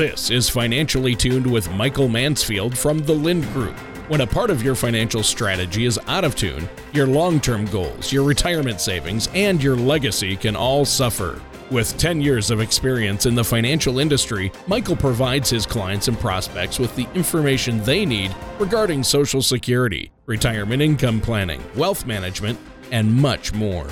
This is Financially Tuned with Michael Mansfield from the Lynd Group. When a part of your financial strategy is out of tune, your long term goals, your retirement savings, and your legacy can all suffer. With 10 years of experience in the financial industry, Michael provides his clients and prospects with the information they need regarding Social Security, retirement income planning, wealth management, and much more.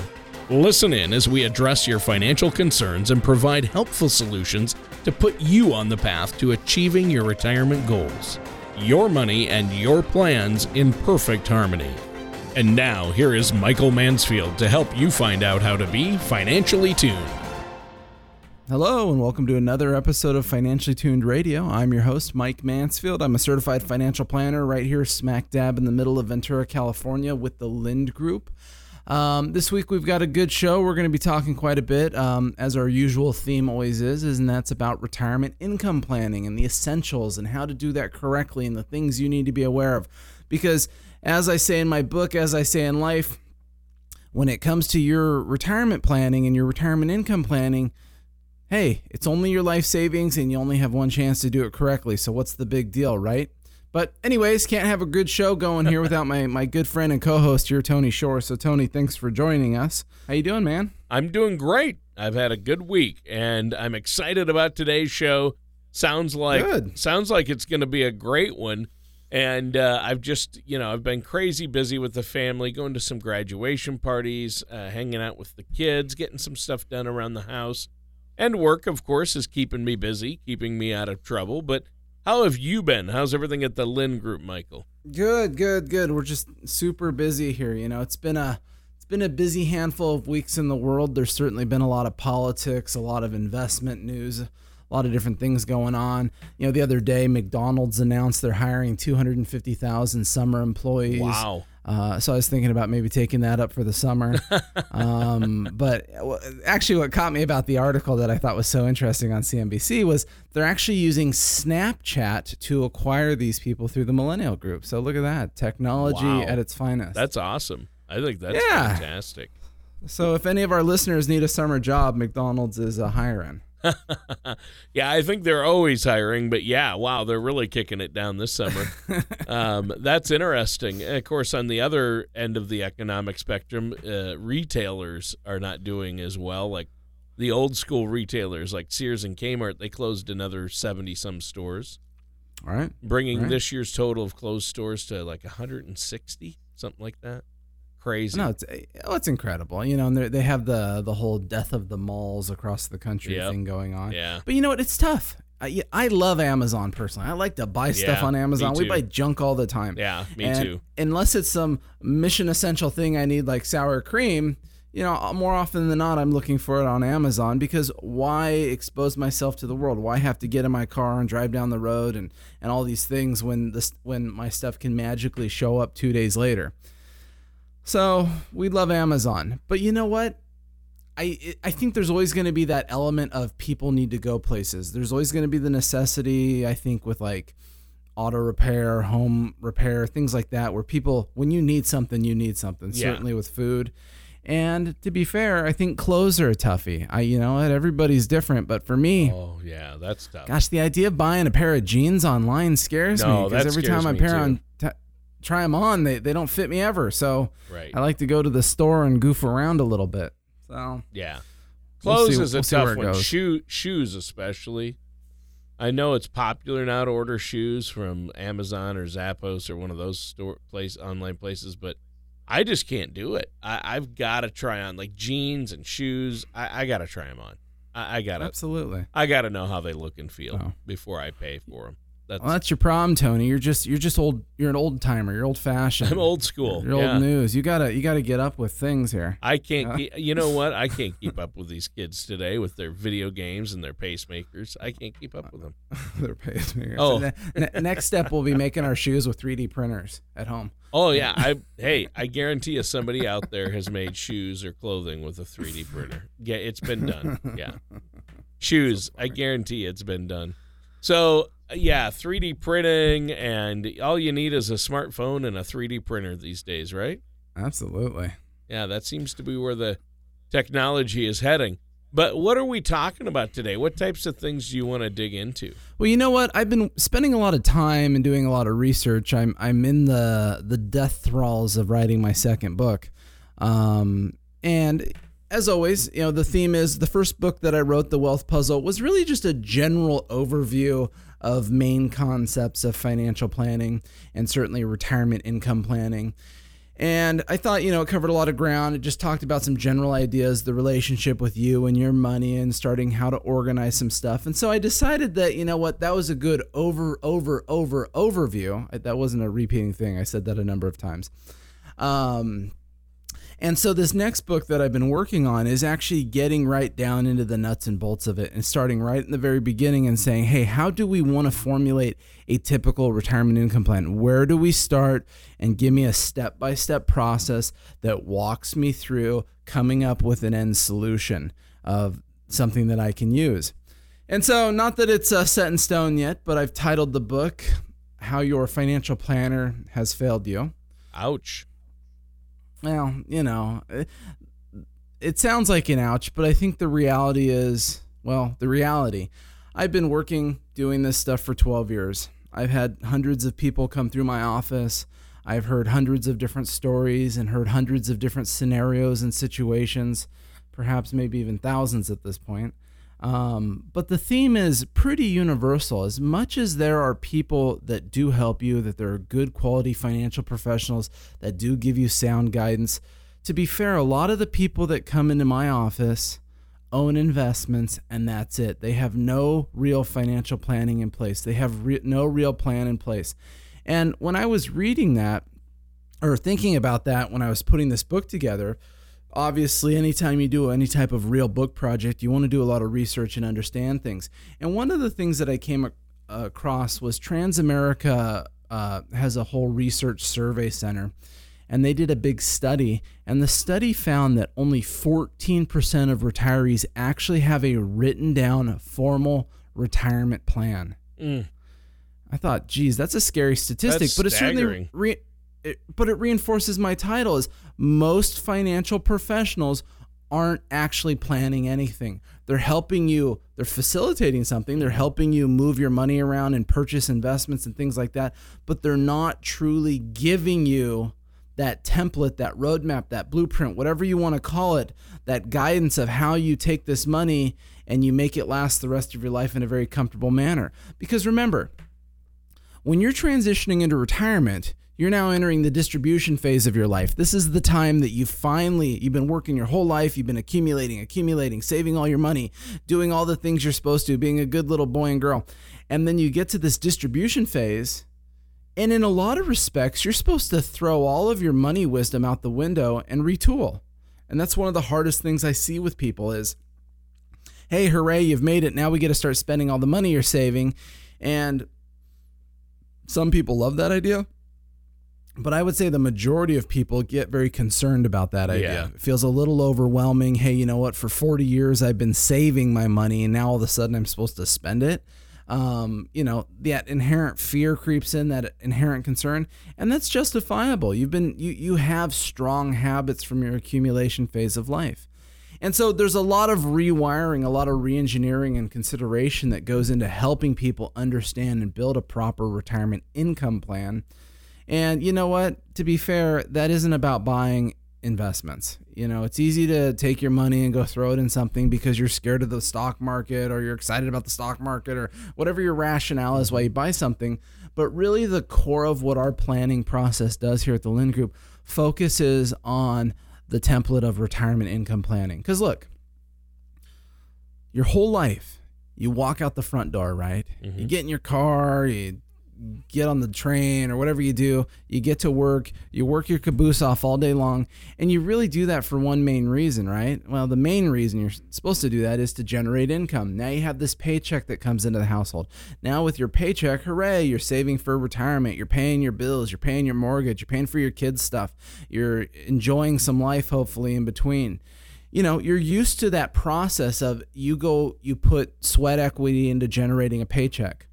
Listen in as we address your financial concerns and provide helpful solutions to put you on the path to achieving your retirement goals. Your money and your plans in perfect harmony. And now, here is Michael Mansfield to help you find out how to be financially tuned. Hello, and welcome to another episode of Financially Tuned Radio. I'm your host, Mike Mansfield. I'm a certified financial planner right here, smack dab in the middle of Ventura, California, with the Lynd Group. Um, this week we've got a good show. We're going to be talking quite a bit, um, as our usual theme always is, is, and that's about retirement income planning and the essentials and how to do that correctly and the things you need to be aware of. Because, as I say in my book, as I say in life, when it comes to your retirement planning and your retirement income planning, hey, it's only your life savings and you only have one chance to do it correctly. So what's the big deal, right? But anyways, can't have a good show going here without my, my good friend and co-host here, Tony Shore. So Tony, thanks for joining us. How you doing, man? I'm doing great. I've had a good week and I'm excited about today's show. Sounds like good. sounds like it's going to be a great one. And uh, I've just, you know, I've been crazy busy with the family, going to some graduation parties, uh, hanging out with the kids, getting some stuff done around the house. And work, of course, is keeping me busy, keeping me out of trouble. But how have you been? How's everything at the Lynd Group, Michael? Good, good, good. We're just super busy here. You know, it's been a it's been a busy handful of weeks in the world. There's certainly been a lot of politics, a lot of investment news, a lot of different things going on. You know, the other day McDonald's announced they're hiring 250,000 summer employees. Wow. Uh, so I was thinking about maybe taking that up for the summer. um, but actually, what caught me about the article that I thought was so interesting on CNBC was they're actually using Snapchat to acquire these people through the millennial group. So look at that technology wow. at its finest. That's awesome. I think that's yeah. fantastic. So if any of our listeners need a summer job, McDonald's is a hiring. yeah, I think they're always hiring, but yeah, wow, they're really kicking it down this summer. um, that's interesting. And of course, on the other end of the economic spectrum, uh, retailers are not doing as well. Like the old school retailers, like Sears and Kmart, they closed another seventy some stores. All right, bringing All right. this year's total of closed stores to like 160, something like that crazy. No, it's oh, it's incredible. You know, and they have the the whole death of the malls across the country yep. thing going on. Yeah. But you know what? It's tough. I, I love Amazon personally. I like to buy stuff yeah, on Amazon. We buy junk all the time. Yeah, me and too. Unless it's some mission essential thing I need like sour cream, you know, uh, more often than not, I'm looking for it on Amazon because why expose myself to the world? Why have to get in my car and drive down the road and, and all these things when this when my stuff can magically show up two days later? So we love Amazon, but you know what? I I think there's always going to be that element of people need to go places. There's always going to be the necessity. I think with like auto repair, home repair, things like that, where people when you need something, you need something. Yeah. Certainly with food. And to be fair, I think clothes are a toughie. I, you know, everybody's different, but for me, oh yeah, that's tough. Gosh, the idea of buying a pair of jeans online scares no, me because every time I pair on t- try them on, they, they don't fit me ever. So right. I like to go to the store and goof around a little bit. So yeah, clothes we'll is a we'll tough one. Shoe shoes especially. I know it's popular now to order shoes from Amazon or Zappos or one of those store place online places, but I just can't do it. I, have got to try on like jeans and shoes. I, I got to try them on. I, I got to absolutely. I got to know how they look and feel oh. before I pay for them. That's, well, that's your problem, Tony. You're just you're just old. You're an old timer. You're old fashioned. I'm old school. You're yeah. old news. You gotta you gotta get up with things here. I can't. Keep, you know what? I can't keep up with these kids today with their video games and their pacemakers. I can't keep up with them. their pacemakers. Oh, ne- next step will be making our shoes with 3D printers at home. Oh yeah. I hey, I guarantee you somebody out there has made shoes or clothing with a 3D printer. Yeah, it's been done. Yeah. Shoes. I guarantee it's been done. So yeah, 3D printing, and all you need is a smartphone and a 3D printer these days, right? Absolutely. Yeah, that seems to be where the technology is heading. But what are we talking about today? What types of things do you want to dig into? Well, you know what? I've been spending a lot of time and doing a lot of research. I'm I'm in the the death thralls of writing my second book, um, and as always, you know the theme is the first book that I wrote, The Wealth Puzzle, was really just a general overview of main concepts of financial planning and certainly retirement income planning. And I thought, you know, it covered a lot of ground. It just talked about some general ideas, the relationship with you and your money, and starting how to organize some stuff. And so I decided that, you know what, that was a good over, over, over overview. That wasn't a repeating thing. I said that a number of times. Um, and so this next book that I've been working on is actually getting right down into the nuts and bolts of it and starting right in the very beginning and saying, hey, how do we want to formulate a typical retirement income plan? Where do we start? And give me a step by step process that walks me through coming up with an end solution of something that I can use. And so, not that it's uh, set in stone yet, but I've titled the book How Your Financial Planner Has Failed You. Ouch well, you know, it, it sounds like an ouch, but I think the reality is, well, the reality. I've been working doing this stuff for 12 years. I've had hundreds of people come through my office. I've heard hundreds of different stories and heard hundreds of different scenarios and situations, perhaps maybe even thousands at this point. Um, but the theme is pretty universal. As much as there are people that do help you, that there are good quality financial professionals that do give you sound guidance, to be fair, a lot of the people that come into my office own investments and that's it. They have no real financial planning in place, they have re- no real plan in place. And when I was reading that or thinking about that when I was putting this book together, obviously anytime you do any type of real book project you want to do a lot of research and understand things. And one of the things that i came across was transamerica uh, has a whole research survey center and they did a big study and the study found that only 14% of retirees actually have a written down formal retirement plan. Mm. i thought geez that's a scary statistic that's but it's certainly re- it, but it reinforces my title is most financial professionals aren't actually planning anything. They're helping you, they're facilitating something, they're helping you move your money around and purchase investments and things like that, but they're not truly giving you that template, that roadmap, that blueprint, whatever you want to call it, that guidance of how you take this money and you make it last the rest of your life in a very comfortable manner. Because remember, when you're transitioning into retirement, you're now entering the distribution phase of your life. This is the time that you finally, you've been working your whole life, you've been accumulating, accumulating, saving all your money, doing all the things you're supposed to, being a good little boy and girl. And then you get to this distribution phase. And in a lot of respects, you're supposed to throw all of your money wisdom out the window and retool. And that's one of the hardest things I see with people is, hey, hooray, you've made it. Now we get to start spending all the money you're saving. And some people love that idea but I would say the majority of people get very concerned about that idea. Yeah. It feels a little overwhelming. Hey, you know what? For 40 years, I've been saving my money, and now all of a sudden I'm supposed to spend it. Um, you know, that inherent fear creeps in, that inherent concern, and that's justifiable. You've been you you have strong habits from your accumulation phase of life. And so there's a lot of rewiring, a lot of reengineering and consideration that goes into helping people understand and build a proper retirement income plan and you know what? To be fair, that isn't about buying investments. You know, it's easy to take your money and go throw it in something because you're scared of the stock market or you're excited about the stock market or whatever your rationale is why you buy something. But really, the core of what our planning process does here at the Lynd Group focuses on the template of retirement income planning. Because look, your whole life, you walk out the front door, right? Mm-hmm. You get in your car, you get on the train or whatever you do, you get to work, you work your caboose off all day long, and you really do that for one main reason, right? Well, the main reason you're supposed to do that is to generate income. Now you have this paycheck that comes into the household. Now, with your paycheck, hooray, you're saving for retirement, you're paying your bills, you're paying your mortgage, you're paying for your kids' stuff, you're enjoying some life, hopefully, in between you know you're used to that process of you go you put sweat equity into generating a paycheck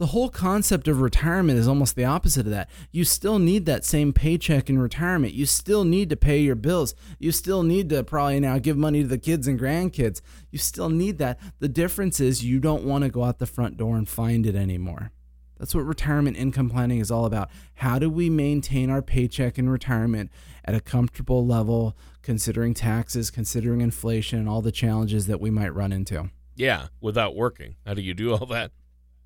the whole concept of retirement is almost the opposite of that. You still need that same paycheck in retirement. You still need to pay your bills. You still need to probably now give money to the kids and grandkids. You still need that. The difference is you don't want to go out the front door and find it anymore. That's what retirement income planning is all about. How do we maintain our paycheck in retirement at a comfortable level, considering taxes, considering inflation, and all the challenges that we might run into? Yeah, without working. How do you do all that?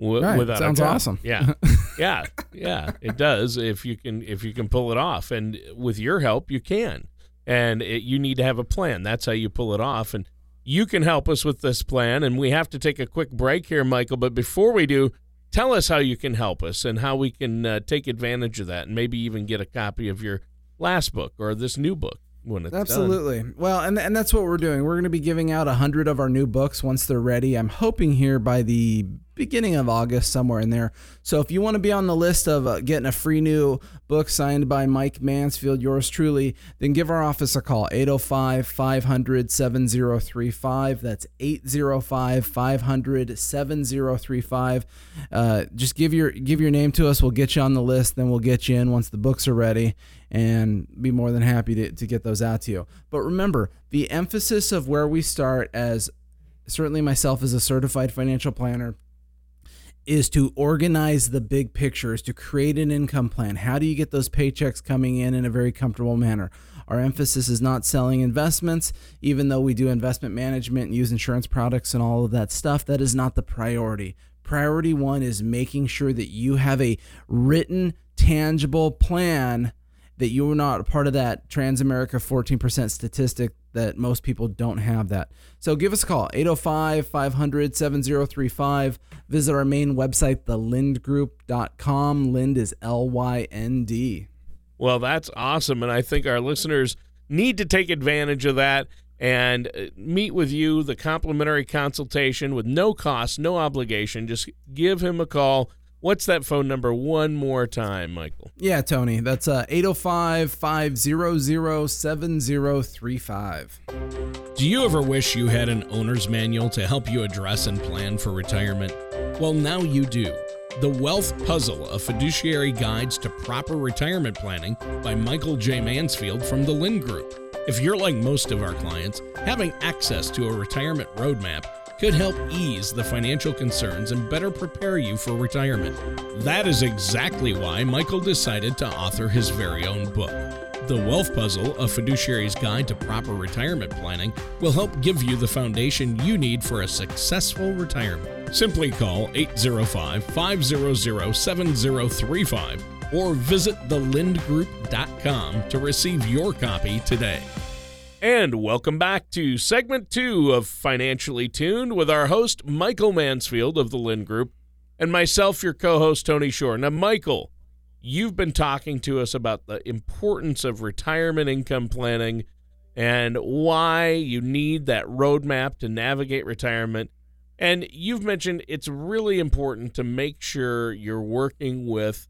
W- right. Without Sounds awesome. Yeah, yeah, yeah. It does if you can if you can pull it off, and with your help, you can. And it, you need to have a plan. That's how you pull it off. And you can help us with this plan. And we have to take a quick break here, Michael. But before we do, tell us how you can help us and how we can uh, take advantage of that, and maybe even get a copy of your last book or this new book when it's absolutely done. well and, and that's what we're doing we're going to be giving out a hundred of our new books once they're ready i'm hoping here by the beginning of August, somewhere in there. So if you want to be on the list of uh, getting a free new book signed by Mike Mansfield, yours truly, then give our office a call 805 500 7035. That's 805 500 7035. Uh, just give your give your name to us. We'll get you on the list. Then we'll get you in once the books are ready and be more than happy to, to get those out to you. But remember, the emphasis of where we start as certainly myself as a certified financial planner is to organize the big picture, is to create an income plan. How do you get those paychecks coming in in a very comfortable manner? Our emphasis is not selling investments, even though we do investment management and use insurance products and all of that stuff. That is not the priority. Priority one is making sure that you have a written, tangible plan that you're not a part of that Transamerica 14% statistic that most people don't have that. So give us a call, 805 500 7035. Visit our main website, thelyndgroup.com. Lynd is L Y N D. Well, that's awesome. And I think our listeners need to take advantage of that and uh, meet with you, the complimentary consultation with no cost, no obligation. Just give him a call. What's that phone number one more time, Michael? Yeah, Tony. That's uh 805 500 7035. Do you ever wish you had an owner's manual to help you address and plan for retirement? Well, now you do. The Wealth Puzzle, a fiduciary guides to proper retirement planning by Michael J. Mansfield from the Lynd Group. If you're like most of our clients, having access to a retirement roadmap could help ease the financial concerns and better prepare you for retirement. That is exactly why Michael decided to author his very own book. The Wealth Puzzle, a fiduciary's guide to proper retirement planning, will help give you the foundation you need for a successful retirement. Simply call 805 500 7035 or visit thelyndgroup.com to receive your copy today. And welcome back to segment two of Financially Tuned with our host, Michael Mansfield of the Lynd Group, and myself, your co host, Tony Shore. Now, Michael, you've been talking to us about the importance of retirement income planning and why you need that roadmap to navigate retirement. And you've mentioned it's really important to make sure you're working with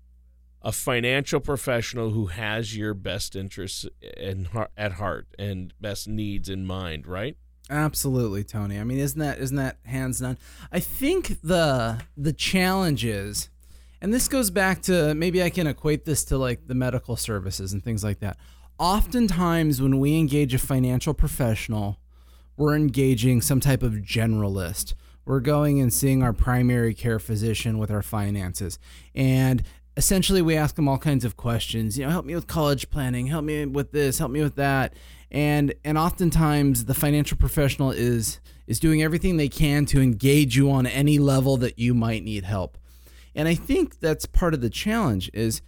a financial professional who has your best interests in, at heart and best needs in mind, right? Absolutely, Tony. I mean, isn't that isn't that hands down? I think the the challenge is, and this goes back to maybe I can equate this to like the medical services and things like that. Oftentimes, when we engage a financial professional, we're engaging some type of generalist. We're going and seeing our primary care physician with our finances. And essentially we ask them all kinds of questions you know help me with college planning help me with this help me with that. And and oftentimes the financial professional is is doing everything they can to engage you on any level that you might need help. And i think that's part of the challenge is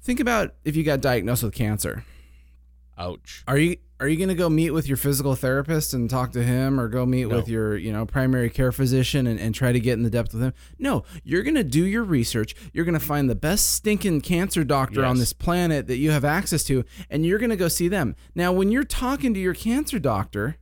think about if you got diagnosed with cancer. Ouch. Are you are you going to go meet with your physical therapist and talk to him or go meet no. with your you know primary care physician and, and try to get in the depth with him no you're going to do your research you're going to find the best stinking cancer doctor yes. on this planet that you have access to and you're going to go see them now when you're talking to your cancer doctor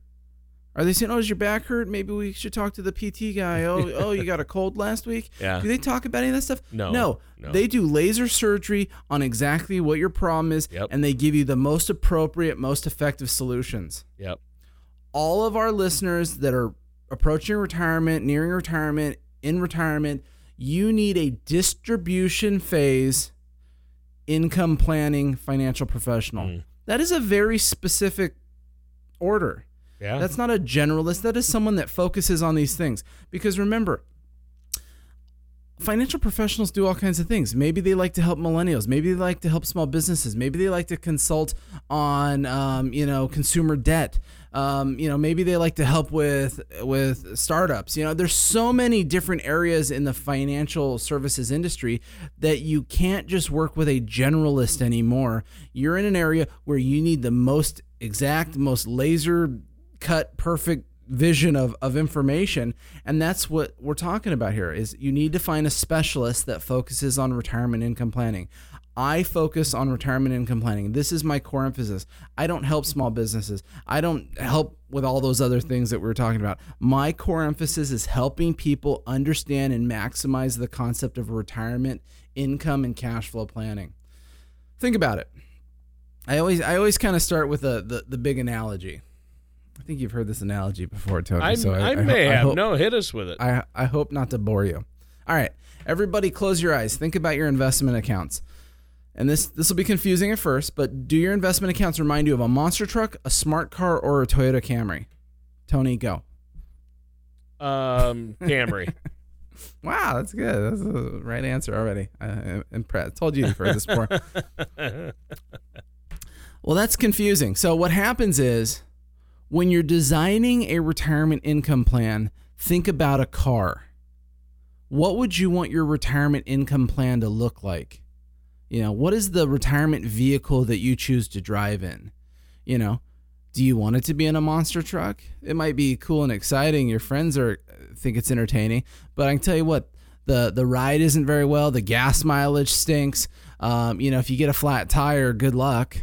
are they saying, "Oh, does your back hurt? Maybe we should talk to the PT guy." Oh, oh, you got a cold last week. Yeah. Do they talk about any of that stuff? No. No. no. They do laser surgery on exactly what your problem is, yep. and they give you the most appropriate, most effective solutions. Yep. All of our listeners that are approaching retirement, nearing retirement, in retirement, You need a distribution phase income planning financial professional. Mm. That is a very specific order. Yeah. That's not a generalist. That is someone that focuses on these things. Because remember, financial professionals do all kinds of things. Maybe they like to help millennials. Maybe they like to help small businesses. Maybe they like to consult on, um, you know, consumer debt. Um, you know, maybe they like to help with with startups. You know, there's so many different areas in the financial services industry that you can't just work with a generalist anymore. You're in an area where you need the most exact, most laser cut, perfect vision of, of information. And that's what we're talking about here is you need to find a specialist that focuses on retirement income planning. I focus on retirement income planning. This is my core emphasis. I don't help small businesses. I don't help with all those other things that we were talking about. My core emphasis is helping people understand and maximize the concept of retirement income and cash flow planning. Think about it. I always i always kind of start with the, the the big analogy I think you've heard this analogy before, Tony. I, so I, I, may I have. hope, no, hit us with it. I, I hope not to bore you. All right, everybody, close your eyes. Think about your investment accounts. And this this will be confusing at first, but do your investment accounts remind you of a monster truck, a smart car, or a Toyota Camry? Tony, go. um, Camry. Wow, that's good. That's the right answer already. I, I'm impressed. Told you you've heard this before. well, that's confusing. So what happens is when you're designing a retirement income plan, think about a car. What would you want your retirement income plan to look like? You know, what is the retirement vehicle that you choose to drive in? You know, do you want it to be in a monster truck? It might be cool and exciting. Your friends are think it's entertaining, but I can tell you what, the the ride isn't very well. The gas mileage stinks. Um, you know, if you get a flat tire, good luck.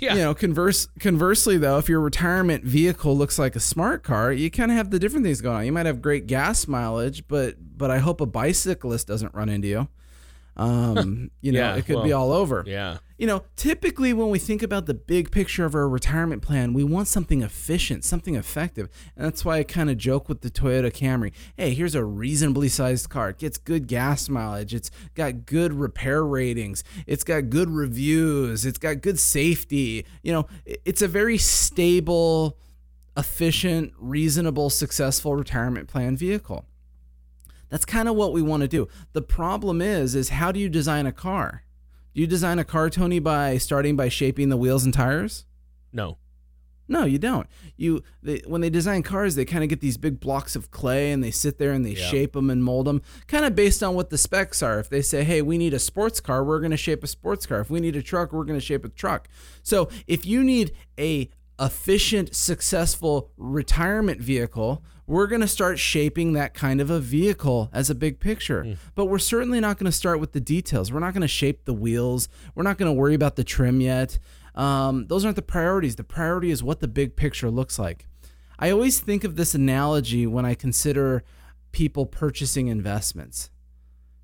Yeah. You know, converse conversely though, if your retirement vehicle looks like a smart car, you kind of have the different things going on. You might have great gas mileage, but but I hope a bicyclist doesn't run into you. Um, you know, Yeah, it could be all over. yeah. You know, typically when we think about the big picture of our retirement plan, we want something efficient, something effective. And that's why I kind of joke with the Toyota Camry. Hey, here's a reasonably sized car. It gets good gas mileage. It's got good repair ratings. It's got good reviews. It's got good safety. You know, it's a very stable, efficient, reasonable, successful retirement plan vehicle. That's kind of what we want to do. The problem is is how do you design a car? Do you design a car Tony by starting by shaping the wheels and tires? No. No, you don't. You they, when they design cars, they kind of get these big blocks of clay and they sit there and they Yeah. shape them and mold them, kind of based on what the specs are. If they say, "Hey, we need a sports car," we're going to shape a sports car. If we need a truck, we're going to shape a truck. So, if you need a efficient, successful retirement vehicle, we're going to start shaping that kind of a vehicle as a big picture. But we're certainly not going to start with the details. We're not going to shape the wheels. We're not going to worry about the trim yet. Um, those aren't the priorities. The priority is what the big picture looks like. I always think of this analogy when I consider people purchasing investments.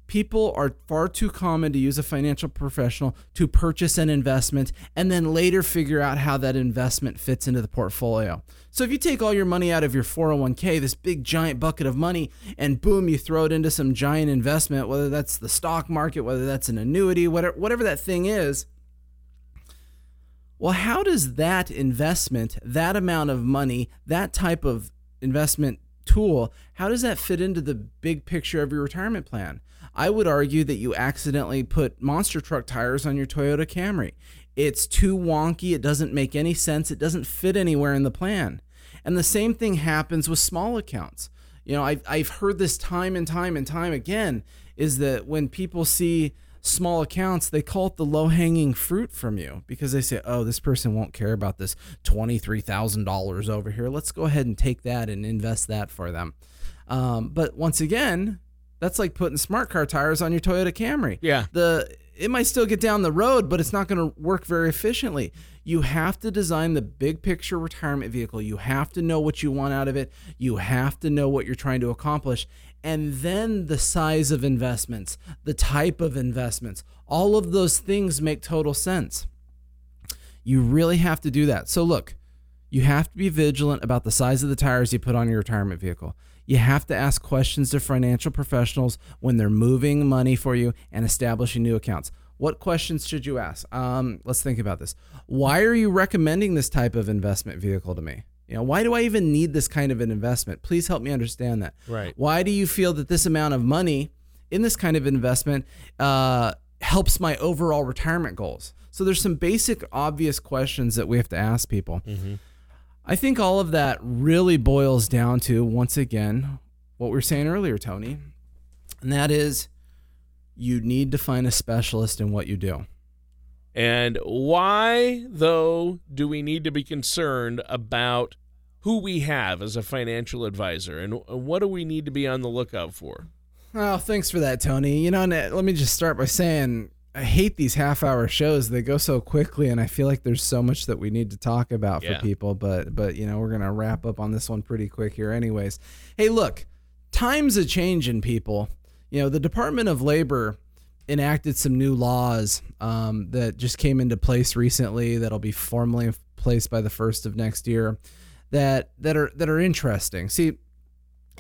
People are far too common to use a financial professional to purchase an investment and then later figure out how that investment fits into the portfolio. So if you take all your money out of your 401k, this big giant bucket of money, and boom, you throw it into some giant investment, whether that's the stock market, whether that's an annuity, whatever, whatever that thing is, well, how does that investment, that amount of money, that type of investment tool, how does that fit into the big picture of your retirement plan? I would argue that you accidentally put monster truck tires on your Toyota Camry. It's too wonky, it doesn't make any sense, it doesn't fit anywhere in the plan. And the same thing happens with small accounts. You know, I've, I've heard this time and time and time again is that when people see small accounts, they call it the low hanging fruit from you because they say, oh, this person won't care about this $23,000 over here. Let's go ahead and take that and invest that for them. Um, but once again, that's like putting smart car tires on your Toyota Camry. Yeah. The it might still get down the road, but it's not going to work very efficiently. You have to design the big picture retirement vehicle. You have to know what you want out of it. You have to know what you're trying to accomplish. And then the size of investments, the type of investments, all of those things make total sense. You really have to do that. So, look, you have to be vigilant about the size of the tires you put on your retirement vehicle. You have to ask questions to financial professionals when they're moving money for you and establishing new accounts. What questions should you ask? Um, let's think about this. Why are you recommending this type of investment vehicle to me? You know, why do I even need this kind of an investment? Please help me understand that. Right. Why do you feel that this amount of money in this kind of investment uh, helps my overall retirement goals? So there's some basic, obvious questions that we have to ask people. I think all of that really boils down to, once again, what we were saying earlier, Tony, and that is you need to find a specialist in what you do. And why, though, do we need to be concerned about who we have as a financial advisor and what do we need to be on the lookout for? Oh, thanks for that, Tony. You know, uh, let me just start by saying I hate these half hour shows. They go so quickly and I feel like there's so much that we need to talk about Yeah. for people, but but you know, we're going to wrap up on this one pretty quick here anyways. Hey, look, times a changing people. You know, the Department of Labor enacted some new laws um, that just came into place recently that'll be formally in place by the first of next year that that are that are interesting. See,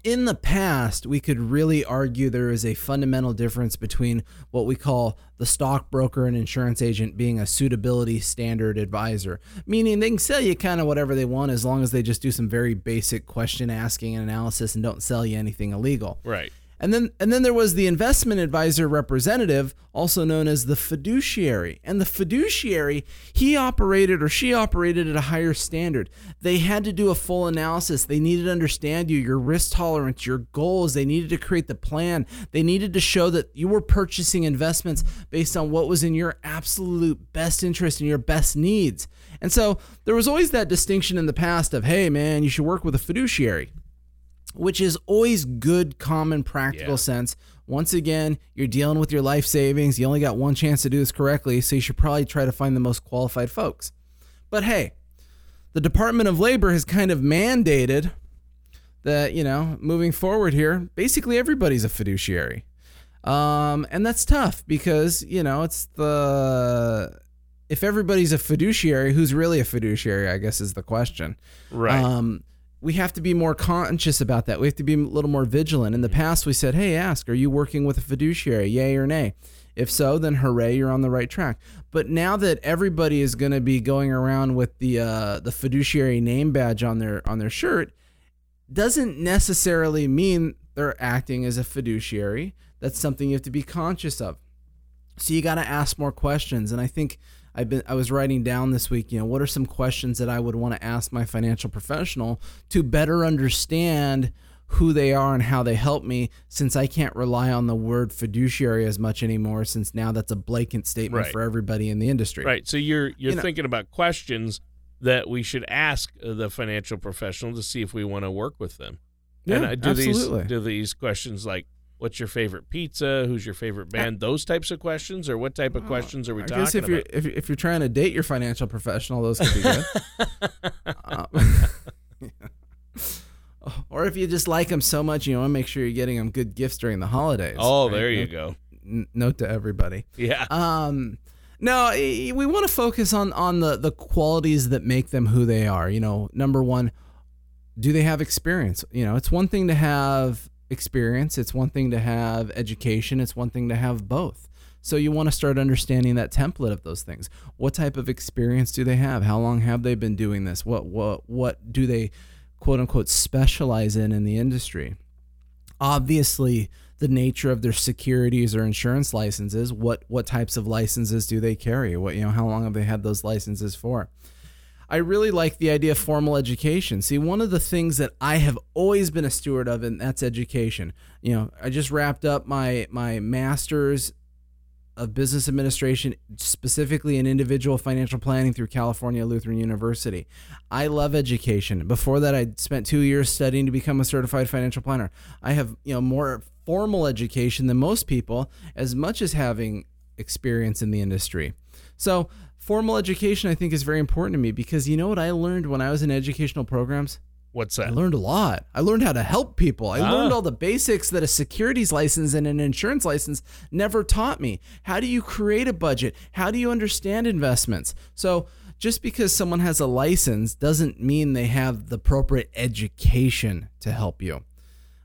in the past, we could really argue there is a fundamental difference between what we call the stockbroker and insurance agent being a suitability standard advisor, meaning they can sell you kind of whatever they want as long as they just do some very basic question asking and analysis and don't sell you anything illegal. Right. And then and then there was the investment advisor representative, also known as the fiduciary. And the fiduciary, he operated or she operated at a higher standard. They had to do a full analysis. They needed to understand you, your risk tolerance, your goals. They needed to create the plan. They needed to show that you were purchasing investments based on what was in your absolute best interest and your best needs. And so there was always that distinction in the past of, hey man, you should work with a fiduciary which is always good common practical Yeah. sense. Once again, you're dealing with your life savings. You only got one chance to do this correctly, so you should probably try to find the most qualified folks. But hey, the Department of Labor has kind of mandated that, you know, moving forward here, basically everybody's a fiduciary. Um, and that's tough because, you know, it's the if everybody's a fiduciary, who's really a fiduciary, I guess is the question. Right. Um, we have to be more conscious about that. We have to be a little more vigilant. In the past, we said, hey, ask, are you working with a fiduciary? Yay or nay? If so, then hooray, you're on the right track. But now that everybody is going to be going around with the uh, the fiduciary name badge on their on their shirt, doesn't necessarily mean they're acting as a fiduciary. That's something you have to be conscious of. So you got to ask more questions. And I think I've been I was writing down this week, you know, what are some questions that I would want to ask my financial professional to better understand who they are and how they help me since I can't rely on the word fiduciary as much anymore since now that's a blanket statement Right. for everybody in the industry. Right. So you're you're You know- thinking about questions that we should ask the financial professional to see if we want to work with them. Yeah, and do absolutely. these do these questions like what's your favorite pizza, who's your favorite band, those types of questions, or what type of questions are we I talking guess if you're about? if, if you're trying to date your financial professional, those could be good. Um, or if you just like them so much, you want to make sure you're getting them good gifts during the holidays. oh, right? there you Note- go. n- Note to everybody. Yeah. Um, no, we want to focus on on the the qualities that make them who they are. You know, number one, do they have experience? You know, it's one thing to have experience. It's one thing to have education. It's one thing to have both. So you want to start understanding that template of those things. What type of experience do they have? How long have they been doing this? What what what do they quote unquote specialize in in the industry? obviously the nature of their securities or insurance licenses what what types of licenses do they carry what you know how long have they had those licenses for i really like the idea of formal education see one of the things that i have always been a steward of and that's education you know i just wrapped up my my masters of business administration, specifically in individual financial planning through California Lutheran University. I love education. Before that, I spent two years studying to become a certified financial planner. I have you know more formal education than most people, as much as having experience in the industry. So formal education, I think, is very important to me because you know what I learned when I was in educational programs. What's that? I learned a lot. I learned how to help people. I Ah. learned all the basics that a securities license and an insurance license never taught me. How do you create a budget? How do you understand investments? So, just because someone has a license doesn't mean they have the appropriate education to help you.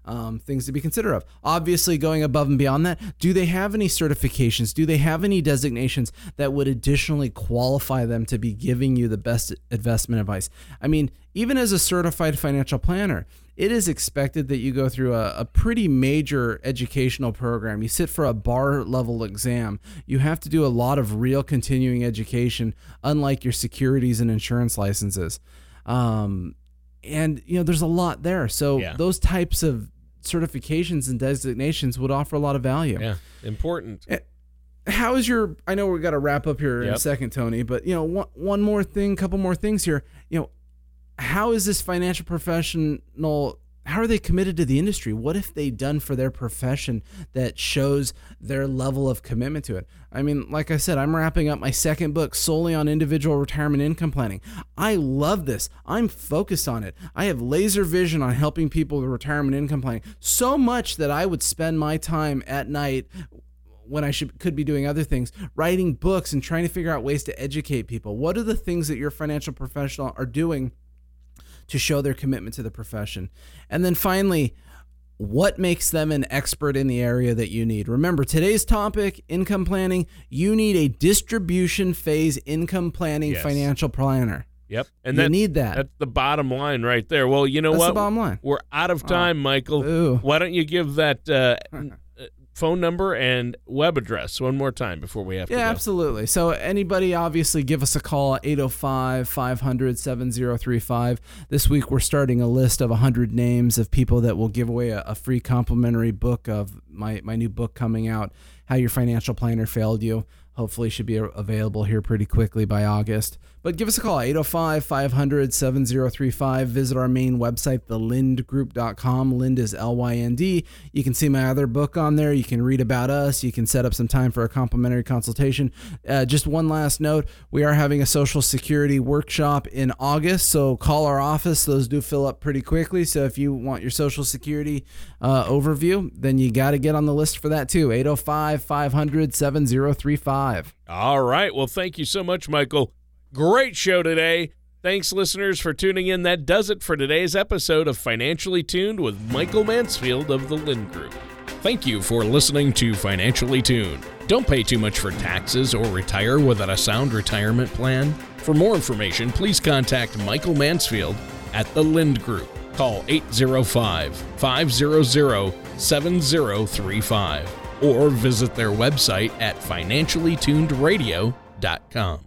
Um, things to be considerate of. Obviously, going above and beyond that, do they have any certifications? Do they have any designations that would additionally qualify them to be giving you the best investment advice? I mean, even as a certified financial planner, it is expected that you go through a, a, pretty major educational program. You sit for a bar level exam. You have to do a lot of real continuing education, unlike your securities and insurance licenses. Um, and you know, there's a lot there. So yeah. those types of certifications and designations would offer a lot of value. Yeah, important. Eh, how is your? I know we got to wrap up here yep. in a second, Tony. But you know, one one more thing, couple more things here. You know, how is this financial professional how are they committed to the industry? What have they done for their profession that shows their level of commitment to it? I mean, like I said, I'm wrapping up my second book solely on individual retirement income planning. I love this. I'm focused on it. I have laser vision on helping people with retirement income planning so much that I would spend my time at night when I should could be doing other things, writing books and trying to figure out ways to educate people. What are the things that your financial professional are doing to show their commitment to the profession. And then finally, what makes them an expert in the area that you need? Remember, today's topic income planning, you need a distribution phase income planning yes. financial planner. Yep. And you that, need that. That's the bottom line right there. Well, you know that's what? the bottom line. We're out of time, oh, Michael. Ooh. Why don't you give that uh, phone number and web address one more time before we have yeah, to Yeah, absolutely. So anybody obviously give us a call at 805 500 7035. This week we're starting a list of 100 names of people that will give away a, a free complimentary book of my, my new book coming out, How Your Financial Planner Failed You. Hopefully should be available here pretty quickly by August. But give us a call, 805 500 7035. Visit our main website, thelyndgroup.com. Lynd is L Y N D. You can see my other book on there. You can read about us. You can set up some time for a complimentary consultation. Uh, just one last note we are having a Social Security workshop in August, so call our office. Those do fill up pretty quickly. So if you want your Social Security uh, overview, then you got to get on the list for that too. 805 500 7035. All right. Well, thank you so much, Michael. Great show today. Thanks, listeners, for tuning in. That does it for today's episode of Financially Tuned with Michael Mansfield of the Lynd Group. Thank you for listening to Financially Tuned. Don't pay too much for taxes or retire without a sound retirement plan. For more information, please contact Michael Mansfield at the Lynd Group. Call 805 500 7035 or visit their website at financiallytunedradio.com.